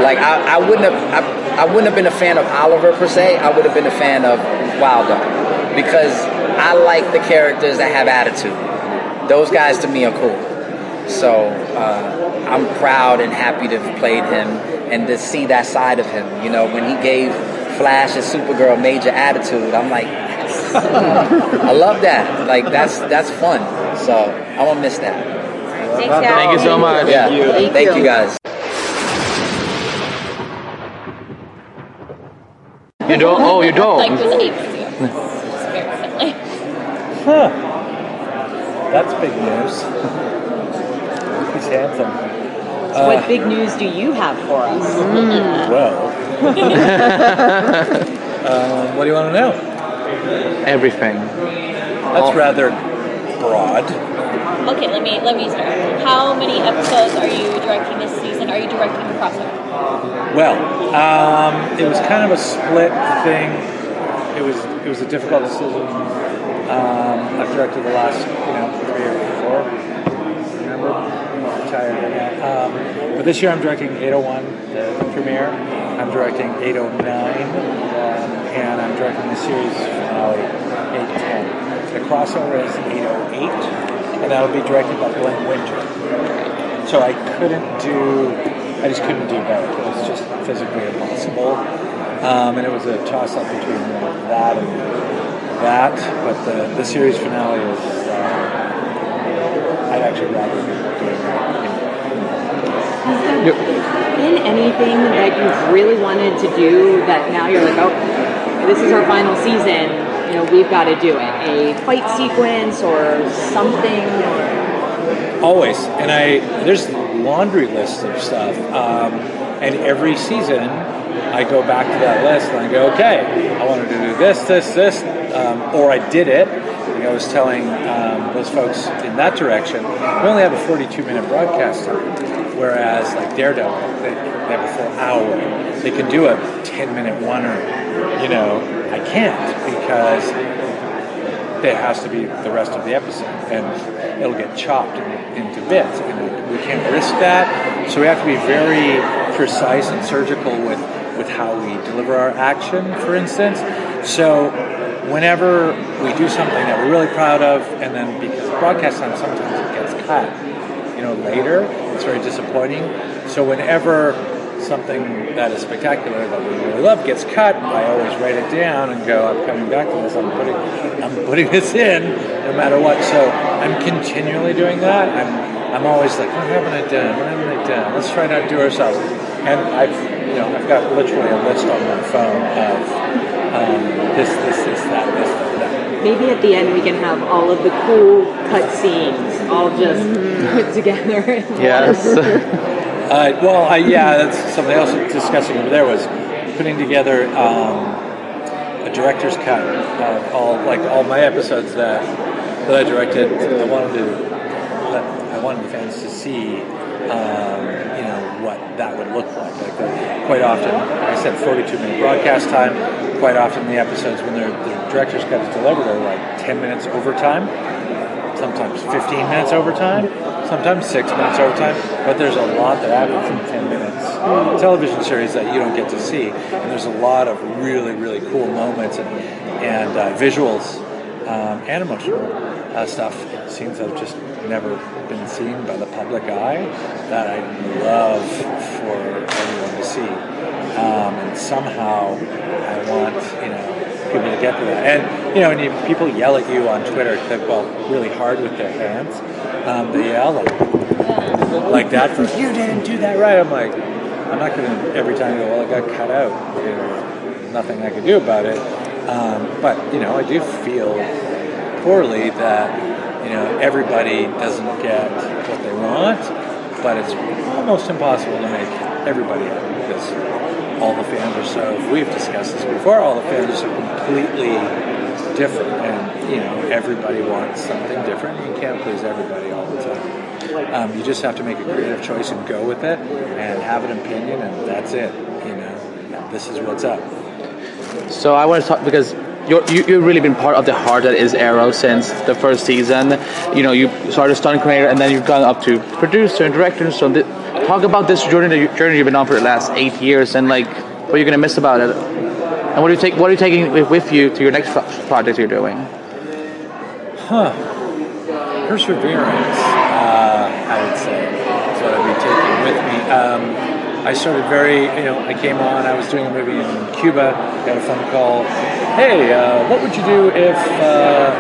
S13: Like I, I wouldn't have I, I wouldn't have been a fan of Oliver per se. I would have been a fan of Wilder because I like the characters that have attitude. Those guys to me are cool. So uh, I'm proud and happy to have played him and to see that side of him. You know, when he gave Flash and Supergirl major attitude, I'm like, yes. <laughs> I love that. Like that's that's fun. So I'm gonna miss that.
S4: Thanks, guys.
S6: Thank you so much.
S13: Yeah.
S2: Thank
S13: Thank
S2: you.
S13: you guys.
S6: You don't? Oh, you don't.
S4: Like with apes. It's very friendly.
S14: Huh. That's big news. <laughs> He's handsome.
S2: So what big news do you have for us?
S14: Well. <laughs> <laughs> um, what do you want to know?
S6: Everything.
S14: That's rather broad.
S4: Okay, let me let me start. How many episodes are you directing this season? Are you directing the crossover?
S14: Well, um, it was kind of a split thing. It was it was a difficult decision. Um, I've directed the last you know three or four. Um, but this year I'm directing 801, the premiere. I'm directing 809, um, and I'm directing the series finale 810. The crossover is 808, and that'll be directed by Glenn Winter. So I couldn't do, I just couldn't do both. It was just physically impossible. Um, and it was a toss up between that and that. But the, the series finale is, uh, I'd actually rather be doing that.
S2: Been anything that you've really wanted to do that now you're like, oh, this is our final season, you know, we've got to do it? A fight sequence or something? Or...
S14: Always. And I, there's laundry list of stuff. Um, and every season, I go back to that list and I go, okay, I wanted to do this, this, this, um, or I did it. I was telling um, those folks in that direction, we only have a 42 minute broadcast time, whereas like Daredevil, they, they have a full hour. They can do a 10 minute oneer. You know, I can't because there has to be the rest of the episode, and it'll get chopped in- into bits, and we can't risk that. So we have to be very precise and surgical with with how we deliver our action, for instance. So whenever we do something that we're really proud of, and then because broadcast time sometimes it gets cut, you know, later, it's very disappointing. So whenever something that is spectacular that we really love gets cut, I always write it down and go, I'm coming back to this. I'm putting, I'm putting this in, no matter what. So I'm continually doing that. I'm, I'm always like, what haven't I done? What haven't I done? Let's try not to do ourselves. And I've, you know, I've got literally a list on my phone of um, this, this, this, that, this, that.
S2: Maybe at the end we can have all of the cool cut scenes all just put together. <laughs> Yes. <laughs>
S14: uh, well, I, yeah, that's something else we're discussing over there was putting together um, a director's cut of all like all my episodes that that I directed. I wanted to that I wanted the fans to see, um, you know, what that would look like. Like the, quite often, I said 42 minute broadcast time. Quite often, the episodes when their the director's cut is delivered are like 10 minutes overtime sometimes 15 minutes overtime, sometimes six minutes overtime, but there's a lot that happens in 10 minutes. Television series that you don't get to see, and there's a lot of really, really cool moments and, and uh, visuals um, and emotional uh, stuff, scenes that have just never been seen by the public eye that I love for everyone to see. Um, and somehow I want, you know, people to get to that. And you know, and you, people yell at you on Twitter, they well, really hard with their hands. Um, they yell like, like that for you didn't do that right. I'm like, I'm not going to every time go, well, I got cut out. You know, nothing I could do about it. Um, but you know, I do feel poorly that you know everybody doesn't get what they want, but it's almost impossible to make everybody happy because all the fans are so. We've discussed this before. All the fans are completely different, and you know everybody wants something different. You can't please everybody all the time. Um, you just have to make a creative choice and go with it, and have an opinion, and that's it. You know, this is what's up.
S6: So I want to talk because you're, you, you've really been part of the heart that is Arrow since the first season. You know, you started as stunt creator and then you've gone up to producer and director. So th- talk about this journey journey you've been on for the last eight years and like what you're gonna miss about it. And what are you take what are you taking with, you to your next pro- project you're doing?
S14: Huh. Perseverance, uh, I would say, is what I'd be taking with me. Um, I started very, you know, I came on, I was doing a movie in Cuba, got a phone call. Hey, uh, what would you do if uh,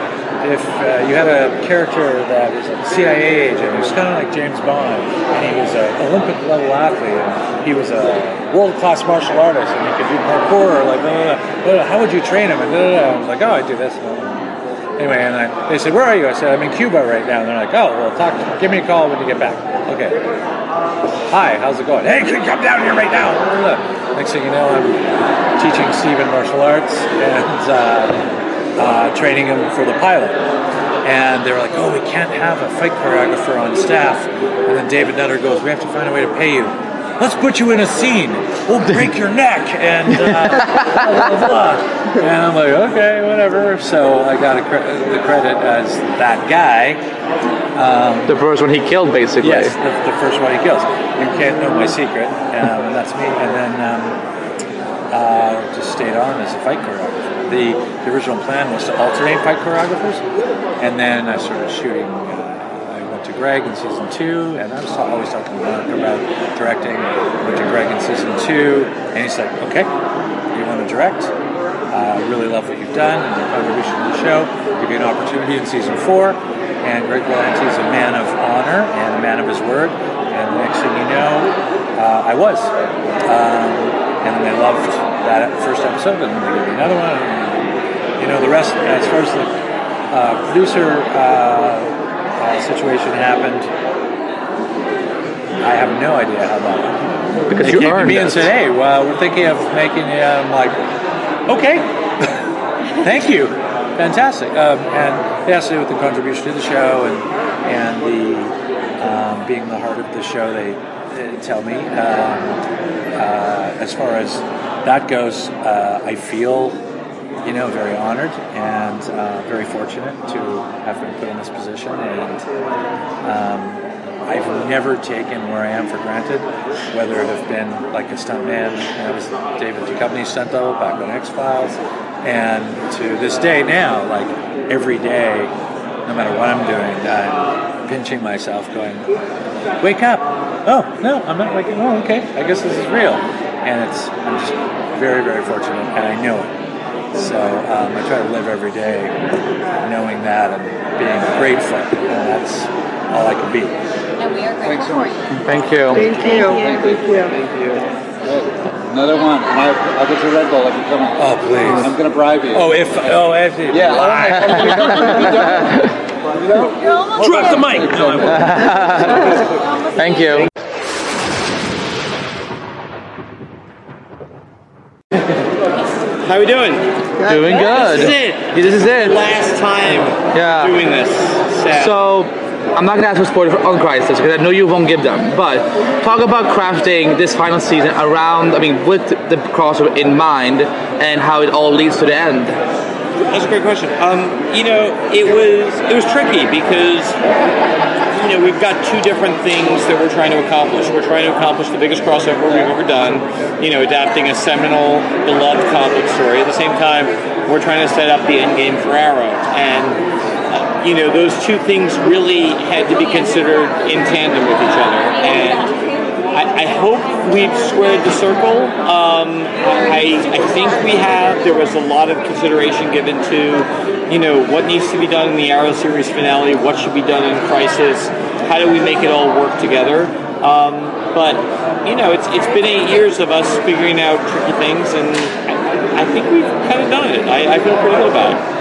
S14: if uh, you had a character that was a CIA agent? Was kind of like James Bond, and he was an Olympic level athlete, and he was a world class martial artist, and he could do parkour, like, blah, blah, blah, how would you train him? And. I was like, oh, I'd do this. Anyway, and I, they said, "Where are you?" I said, "I'm in Cuba right now." And they're like, "Oh, well, talk. Give me a call when you get back." Okay. Hi, how's it going? Hey, can you come down here right now? Next thing you know, I'm teaching Stephen martial arts and uh, uh, training him for the pilot. And they were like, "Oh, we can't have a fight choreographer on staff." And then David Nutter goes, "We have to find a way to pay you." Let's put you in a scene. We'll break your neck and uh, <laughs> blah, blah, blah. And I'm like, okay, whatever. So I got a cre- the credit as that guy. Um,
S6: the first one he killed, basically.
S14: Yes, the, the first one he kills. You can't know my secret, um, and that's me. And then um, uh, just stayed on as a fight choreographer. The, the original plan was to alternate fight choreographers, and then I started shooting. Uh, I went to Greg in season two, and I was always talking to Marc about directing. Went to Greg in season two, and he's like, "Okay, you want to direct? Uh, I really love what you've done and your contribution to the show. Give you an opportunity in season four. And Greg Berlanti is a man of honor and a man of his word. And the next thing you know, uh, I was. Um, and they loved that first episode, and then they gave me another one. And, you know, the rest, as far as the uh, producer uh, situation happened, I have no idea how that happened.
S6: Because
S14: they
S6: you
S14: came to me and said, "Hey, well, we're thinking of making you." I'm like, "Okay, thank you, fantastic." Um, and it has to do with the contribution to the show and and the um, being the heart of the show. They, they tell me. Um, uh, as far as that goes, uh, I feel you know, very honored and uh, very fortunate to have been put in this position. And um, I've never taken where I am for granted, whether it have been like a stuntman, I was David Duchovny's stunt double back on X Files, and to this day now, like every day, no matter what I'm doing, I'm pinching myself, going, "Wake up! Oh no, I'm not waking. Oh, okay, I guess this is real." And it's I'm just very, very fortunate, and I know it. So um, I try to live every day knowing that and being grateful, and that's all I can be.
S4: And we are grateful for you.
S6: Thank you.
S8: Thank you. Thank you.
S15: Thank you. Another one. I'll, I'll get you a Red Bull if you come on.
S14: Oh, please.
S15: I'm going to bribe you.
S14: Oh, if oh, if
S15: Yeah. <laughs>
S14: Drop the mic. No, I won't.
S6: Thank you.
S16: How we doing?
S6: Doing good.
S16: This is it.
S6: This is it.
S16: Last time
S6: Yeah.
S16: doing this. Sad.
S6: So, I'm not gonna ask for spoilers on Crisis because I know you won't give them. But talk about crafting this final season around, I mean, with the crossover in mind and how it all leads to the end.
S16: That's a great question. Um, you know, it was it was tricky because you know we've got two different things that we're trying to accomplish. We're trying to accomplish the biggest crossover we've ever done. You know, adapting a seminal, beloved comic story. At the same time, we're trying to set up the end game for Arrow, and uh, you know those two things really had to be considered in tandem with each other. And I, I hope we've squared the circle. Um, I, I think we have. There was a lot of consideration given to, you know, what needs to be done in the Arrow series finale, what should be done in Crisis, how do we make it all work together. Um, but you know, it's it's been eight years of us figuring out tricky things, and I, I think we've kind of done it. I, I feel pretty good about it.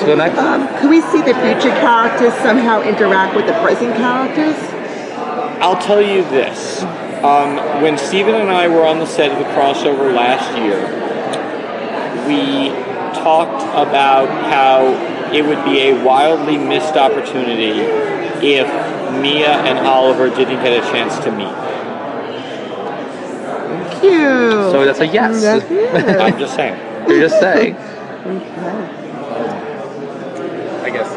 S6: Let's go next.
S8: Um, could we see the future characters somehow interact with the present characters?
S16: I'll tell you this. Um, when Stephen and I were on the set of the crossover last year, we talked about how it would be a wildly missed opportunity if Mia and Oliver didn't get a chance to meet.
S8: Thank you.
S6: So that's a yes.
S8: That's <laughs> it.
S16: I'm just saying.
S6: You're just saying. <laughs>
S10: I guess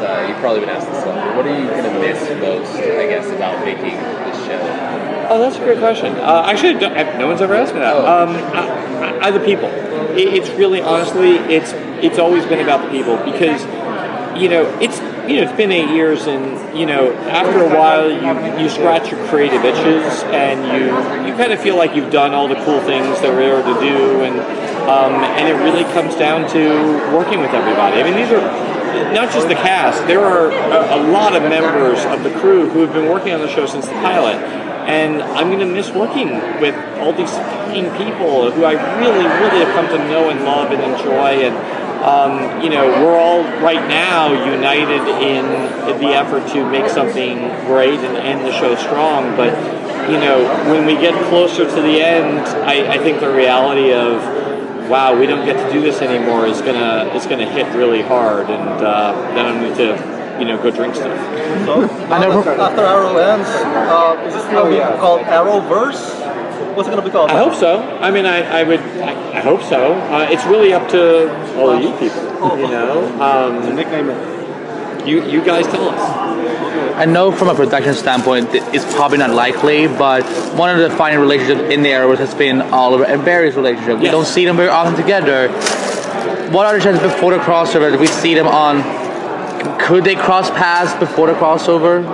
S10: uh, you've probably been asked this. What are you going to miss most, I guess, about making this show?
S16: Oh, that's a great question. Uh, actually, no one's ever asked me that. Um, I, I, I, the people. It, it's really, honestly, it's it's always been about the people because you know it's you know it's been eight years, and you know after a while you you scratch your creative itches, and you you kind of feel like you've done all the cool things that were there to do, and um, and it really comes down to working with everybody. I mean, these are not just the cast. There are a, a lot of members of the crew who have been working on the show since the pilot and I'm going to miss working with all these people who I really, really have come to know and love and enjoy. And um, you know, we're all right now united in the effort to make something great and end the show strong. But you know, when we get closer to the end, I, I think the reality of wow, we don't get to do this anymore is gonna is gonna hit really hard, and uh, then I'm going to you know, go drink stuff.
S5: So, after, after Arrow ends, uh, is this going to be called Arrowverse? What's it going to be called?
S16: I hope so. I mean, I, I would, I, I hope so. Uh, it's really up to all of you people. You know, um,
S5: nickname it.
S16: You you guys tell us.
S6: I know from a production standpoint, it's probably not likely, but one of the defining relationships in the Arrowverse has been Oliver and Barry's relationship. We don't see them very often together. What are the chances before the crossover that we see them on? Could they cross paths before the crossover?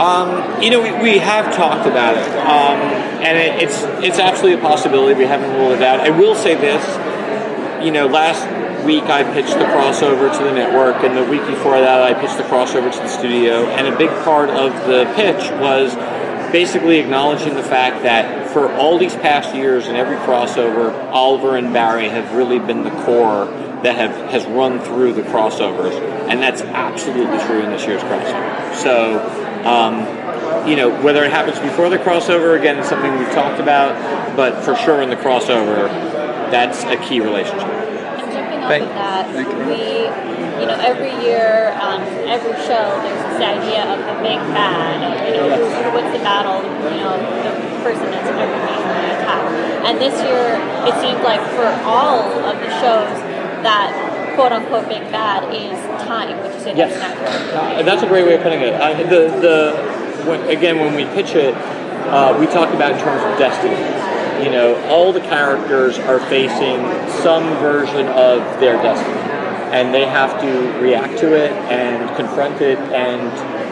S16: Um, you know, we, we have talked about it, um, and it, it's it's absolutely a possibility. We haven't ruled it out. I will say this: you know, last week I pitched the crossover to the network, and the week before that I pitched the crossover to the studio. And a big part of the pitch was basically acknowledging the fact that for all these past years in every crossover, Oliver and Barry have really been the core that have has run through the crossovers, and that's absolutely true in this year's crossover. So. Um, you know, whether it happens before the crossover, again, is something we've talked about, but for sure in the crossover, that's a key relationship.
S4: Jumping off of that, we, you know, every year, um, every show, there's this idea of the big bad, of, you know, who, who wins the battle, you know, the person that's everybody's going to attack. And this year, it seemed like for all of the shows, that quote unquote big bad is time, which is
S16: Yes. Uh, that's a great way of putting it. Uh, the the when, again when we pitch it, uh, we talk about in terms of destiny. You know, all the characters are facing some version of their destiny, and they have to react to it and confront it, and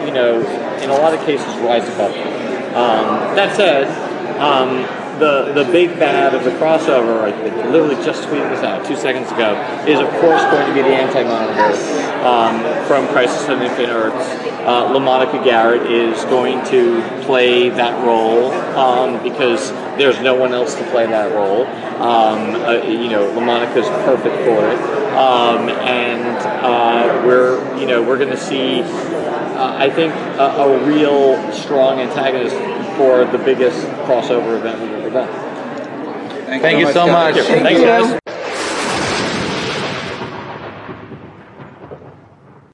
S16: you know, in a lot of cases, rise above it. Um, that said. Um, the, the big bad of the crossover, I literally just tweeted this out two seconds ago, is of course going to be the Anti-Monitor um, from Crisis on Infinite Earths. Uh, LaMonica Garrett is going to play that role um, because there's no one else to play that role. Um, uh, you know, LaMonica's perfect for it, um, and uh, we're you know we're going to see. Uh, I think a, a real strong antagonist for the biggest crossover event we've done.
S6: Thank you so much.
S16: Thanks, guys.